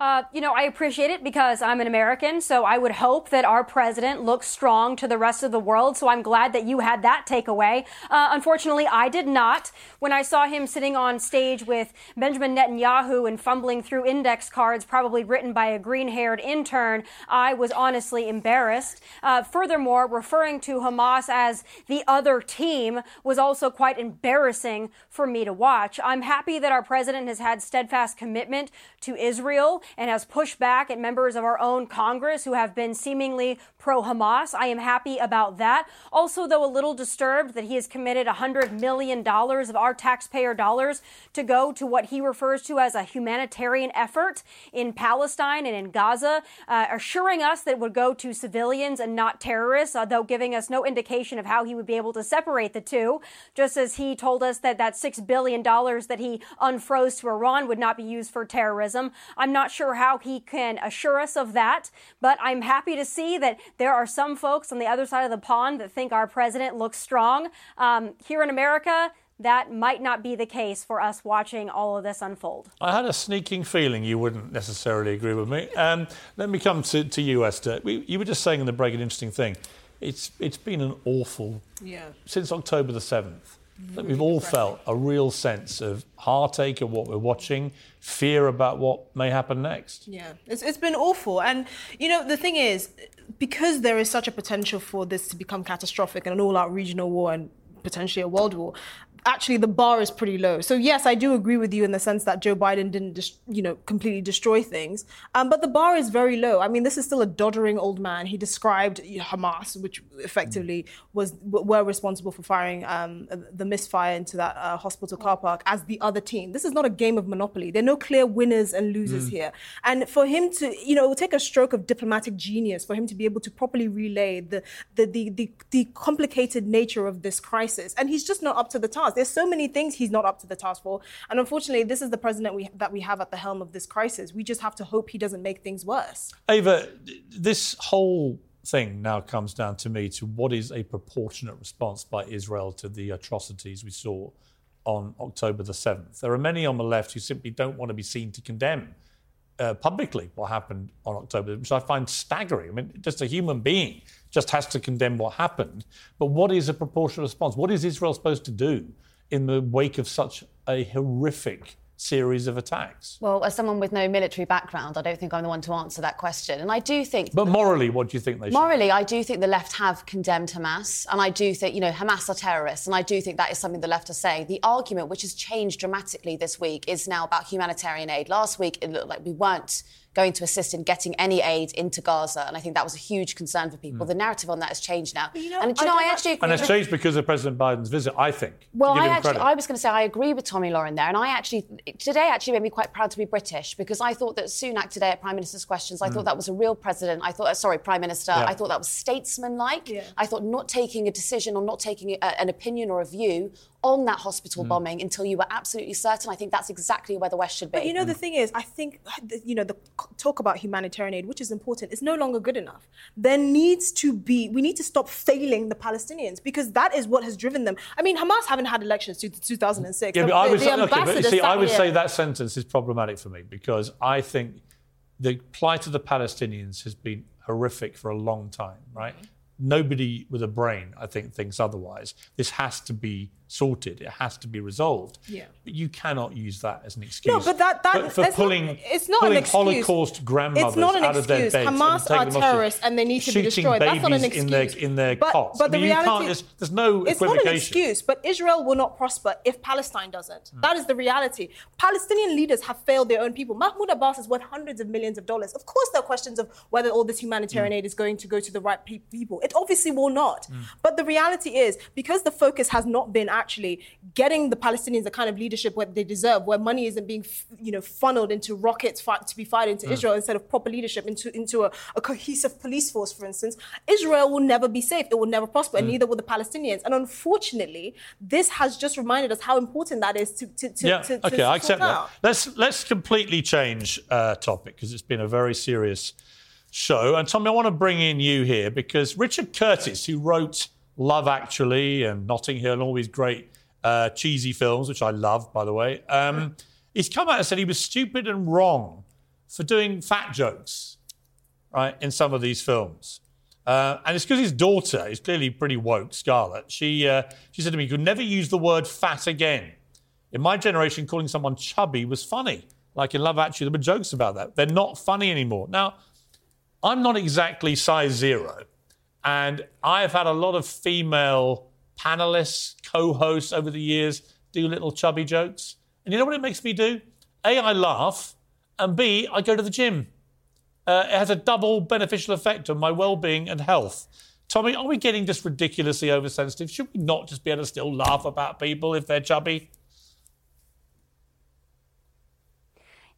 Uh, you know, I appreciate it because I'm an American, so I would hope that our president looks strong to the rest of the world. So I'm glad that you had that takeaway. Uh, unfortunately, I did not. When I saw him sitting on stage with Benjamin Netanyahu and fumbling through index cards, probably written by a green haired intern, I was honestly embarrassed. Uh, furthermore, referring to Hamas as the other team was also quite embarrassing for me to watch. I'm happy that our president has had steadfast commitment to Israel and has pushed back at members of our own Congress who have been seemingly pro Hamas. I am happy about that. Also, though, a little disturbed that he has committed $100 million of our taxpayer dollars to go to what he refers to as a humanitarian effort in Palestine and in Gaza, uh, assuring us that it would go to civilians and not terrorists, uh, though giving us no indication of how he would be able to separate the two, just as he told us that that $6 billion that he unfroze to Iran would not be used for terrorism. I'm not sure how he can assure us of that, but I'm happy to see that there are some folks on the other side of the pond that think our president looks strong. Um, here in America, that might not be the case for us watching all of this unfold. I had a sneaking feeling you wouldn't necessarily agree with me. Um, let me come to, to you, Esther. We, you were just saying in the break an interesting thing. It's, it's been an awful, yeah. since October the 7th. Really we've all felt a real sense of heartache at what we're watching, fear about what may happen next. Yeah, it's, it's been awful. And, you know, the thing is, because there is such a potential for this to become catastrophic and an all out regional war and potentially a world war, actually the bar is pretty low. So yes, I do agree with you in the sense that Joe Biden didn't, just, you know, completely destroy things, um, but the bar is very low. I mean, this is still a doddering old man. He described Hamas, which effectively was were responsible for firing um, the misfire into that uh, hospital car park, as the other team. This is not a game of Monopoly. There are no clear winners and losers mm. here. And for him to, you know, it will take a stroke of diplomatic genius for him to be able to properly relay the the the, the, the complicated nature of this crisis, and he's just not up to the task task. There's so many things he's not up to the task for. And unfortunately, this is the president we, that we have at the helm of this crisis. We just have to hope he doesn't make things worse. Ava, this whole thing now comes down to me to what is a proportionate response by Israel to the atrocities we saw on October the 7th. There are many on the left who simply don't want to be seen to condemn uh, publicly what happened on October, which I find staggering. I mean, just a human being just has to condemn what happened. But what is a proportional response? What is Israel supposed to do in the wake of such a horrific series of attacks? Well, as someone with no military background, I don't think I'm the one to answer that question. And I do think. But morally, what do you think they should morally, should? I do think the left have condemned Hamas. And I do think, you know, Hamas are terrorists. And I do think that is something the left are saying. The argument, which has changed dramatically this week, is now about humanitarian aid. Last week, it looked like we weren't going to assist in getting any aid into Gaza. And I think that was a huge concern for people. Mm. The narrative on that has changed now. you know, and do you I know, I actually agree And it's changed because of President Biden's visit, I think. well, I actually, credit. I was going to say I agree with Tomi Lahren there, and I actually today actually made me quite proud to be British because I thought that Sunak today at Prime Minister's Questions, I Mm. thought that was a real president. I thought, uh, sorry, Prime Minister. Yeah. I thought that was statesmanlike. I thought not taking a decision or not taking a, an opinion or a view on that hospital Mm. bombing until you were absolutely certain. I think that's exactly where the West should be. But you know, the thing is, I think, you know, the talk about humanitarian aid, which is important, is no longer good enough. There needs to be, we need to stop failing the Palestinians because that is what has driven them. I mean, Hamas haven't had elections since 2006. Yeah, The- I would, the say, okay, but you ambassador see, I would here. say that sentence is problematic for me because I think the plight of the Palestinians has been horrific for a long time, right? Mm-hmm. Nobody with a brain, I think, thinks otherwise. This has to be sorted. It has to be resolved. Yeah. But you cannot use that as an excuse. No, but that, that for, for pulling, not, it's not pulling an excuse. Holocaust grandmothers it's not an out of their beds and Hamas taking are terrorists and they need to be destroyed. That's not an excuse. in their in their but, cots. But the I mean, you reality, can't, there's, there's no it's not an excuse. But Israel will not prosper if Palestine doesn't. Hmm. That is the reality. Palestinian leaders have failed their own people. Mahmoud Abbas is worth hundreds of millions of dollars. Of course, there are questions of whether all this humanitarian hmm. aid is going to go to the right pe- people. It obviously will not. Hmm. But the reality is, because the focus has not been actually getting the Palestinians the kind of leadership where they deserve, where money isn't being, f- you know, funneled into rockets to be fired into Mm. Israel instead of proper leadership into into a, a cohesive police force, for instance, Israel will never be safe. It will never prosper, and Mm. neither will the Palestinians. And unfortunately, this has just reminded us how important that is to to, to, yeah, to, to okay, I accept that. Let's let's completely change uh, topic because it's been a very serious show. And Tomi, I want to bring in you here because Richard Curtis, who wrote Love Actually and Notting Hill and all these great uh, cheesy films, which I love, by the way, um, he's come out and said he was stupid and wrong for doing fat jokes, right, in some of these films. Uh, and it's because his daughter is clearly pretty woke, Scarlett. She, uh, she said to me, You could never use the word fat again. In my generation, calling someone chubby was funny. Like in Love Actually, there were jokes about that. They're not funny anymore. Now, I'm not exactly size zero. And I have had a lot of female panelists, co hosts over the years do little chubby jokes. And you know what it makes me do? A, I laugh. And B, I go to the gym. Uh, it has a double beneficial effect on my well being and health. Tomi, are we getting just ridiculously oversensitive? Should we not just be able to still laugh about people if they're chubby?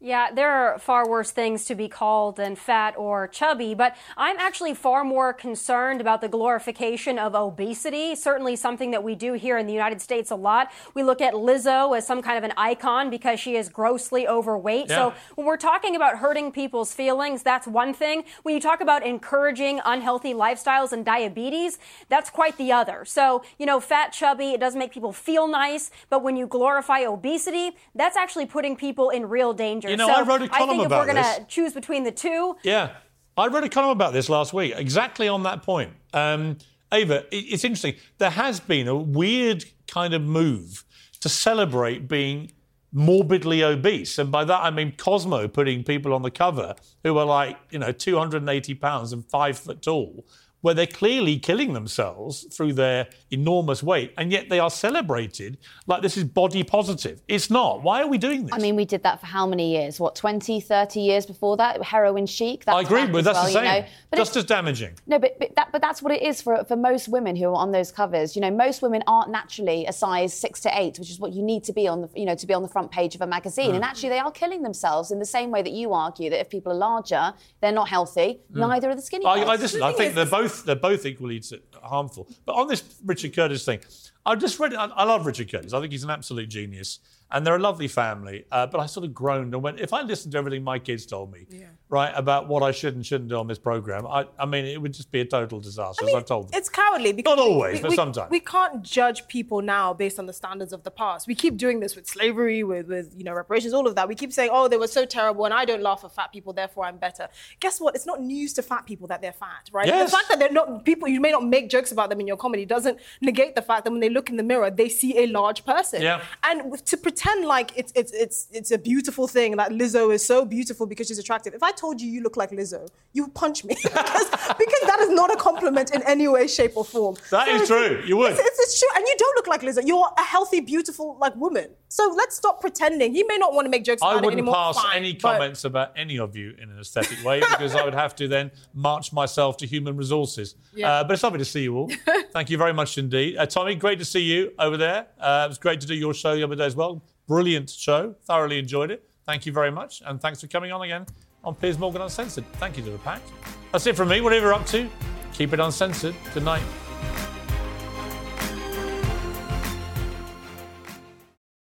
Yeah, there are far worse things to be called than fat or chubby, but I'm actually far more concerned about the glorification of obesity. Certainly something that we do here in the United States a lot. We look at Lizzo as some kind of an icon because she is grossly overweight. Yeah. So when we're talking about hurting people's feelings, that's one thing. When you talk about encouraging unhealthy lifestyles and diabetes, that's quite the other. So, you know, fat, chubby, it doesn't make people feel nice, but when you glorify obesity, that's actually putting people in real danger. You know, so I wrote a column think if about we're going to choose between the two, Yeah. I read a column about this last week, exactly on that point. Um, Ava, it's interesting. There has been a weird kind of move to celebrate being morbidly obese. And by that, I mean Cosmo putting people on the cover who are like, you know, 280 pounds and five foot tall, where they're clearly killing themselves through their enormous weight. And yet they are celebrated like this is body positive. It's not. Why are we doing this? I mean, we did that for how many years? What, 20, 30 years before that? Heroin chic? That's I agree, but that's well, the you same. know. But Just as damaging. No, but, but, that, but that's what it is for, for most women who are on those covers. You know, most women aren't naturally a size six to eight, which is what you need to be on the, you know, to be on the front page of a magazine. Mm. And actually, they are killing themselves in the same way that you argue that if people are larger, they're not healthy. Mm. Neither are the skinny I. I listen. I think they're both they're both equally harmful. But on this Richard Curtis thing, I just read. it. I love Richard Curtis. I think he's an absolute genius, and they're a lovely family. Uh, but I sort of groaned and went, if I listened to everything my kids told me, right, about what I should and shouldn't do on this program, I, I mean, it would just be a total disaster. as I've told them. It's cowardly because Not always, we, but we- sometimes. we can't judge people now based on the standards of the past. We keep doing this with slavery, with with you know reparations, all of that. We keep saying, "Oh, they were so terrible," and I don't laugh at fat people, therefore I'm better. Guess what? It's not news to fat people that they're fat, right? Yes. The fact that they're not people, you may not make jokes about them in your comedy, doesn't negate the fact that when they look in the mirror, they see a large person. Yeah. And to pretend like it's it's it's it's a beautiful thing that Lizzo is so beautiful because she's attractive. If I told you you look like Lizzo, you would punch me (laughs) because, because that is not a compliment in any way, shape, or form. That So is true. You would. It's, it's, it's true, and you don't look like Lizzo. You're a healthy, beautiful, like woman. So let's stop pretending. He may not want to make jokes I about it wouldn't anymore. pass fine, any but- comments about any of you in an aesthetic way (laughs) because I would have to then march myself to human resources. Yeah. Uh, but it's lovely to see you all. (laughs) Thank you very much indeed. Uh, Tomi, great to see you over there. Uh, it was great to do your show the other day as well. Brilliant show. Thoroughly enjoyed it. Thank you very much. And thanks for coming on again on Piers Morgan Uncensored. Thank you to the pack. That's it from me. Whatever you're up to, keep it uncensored. Good night.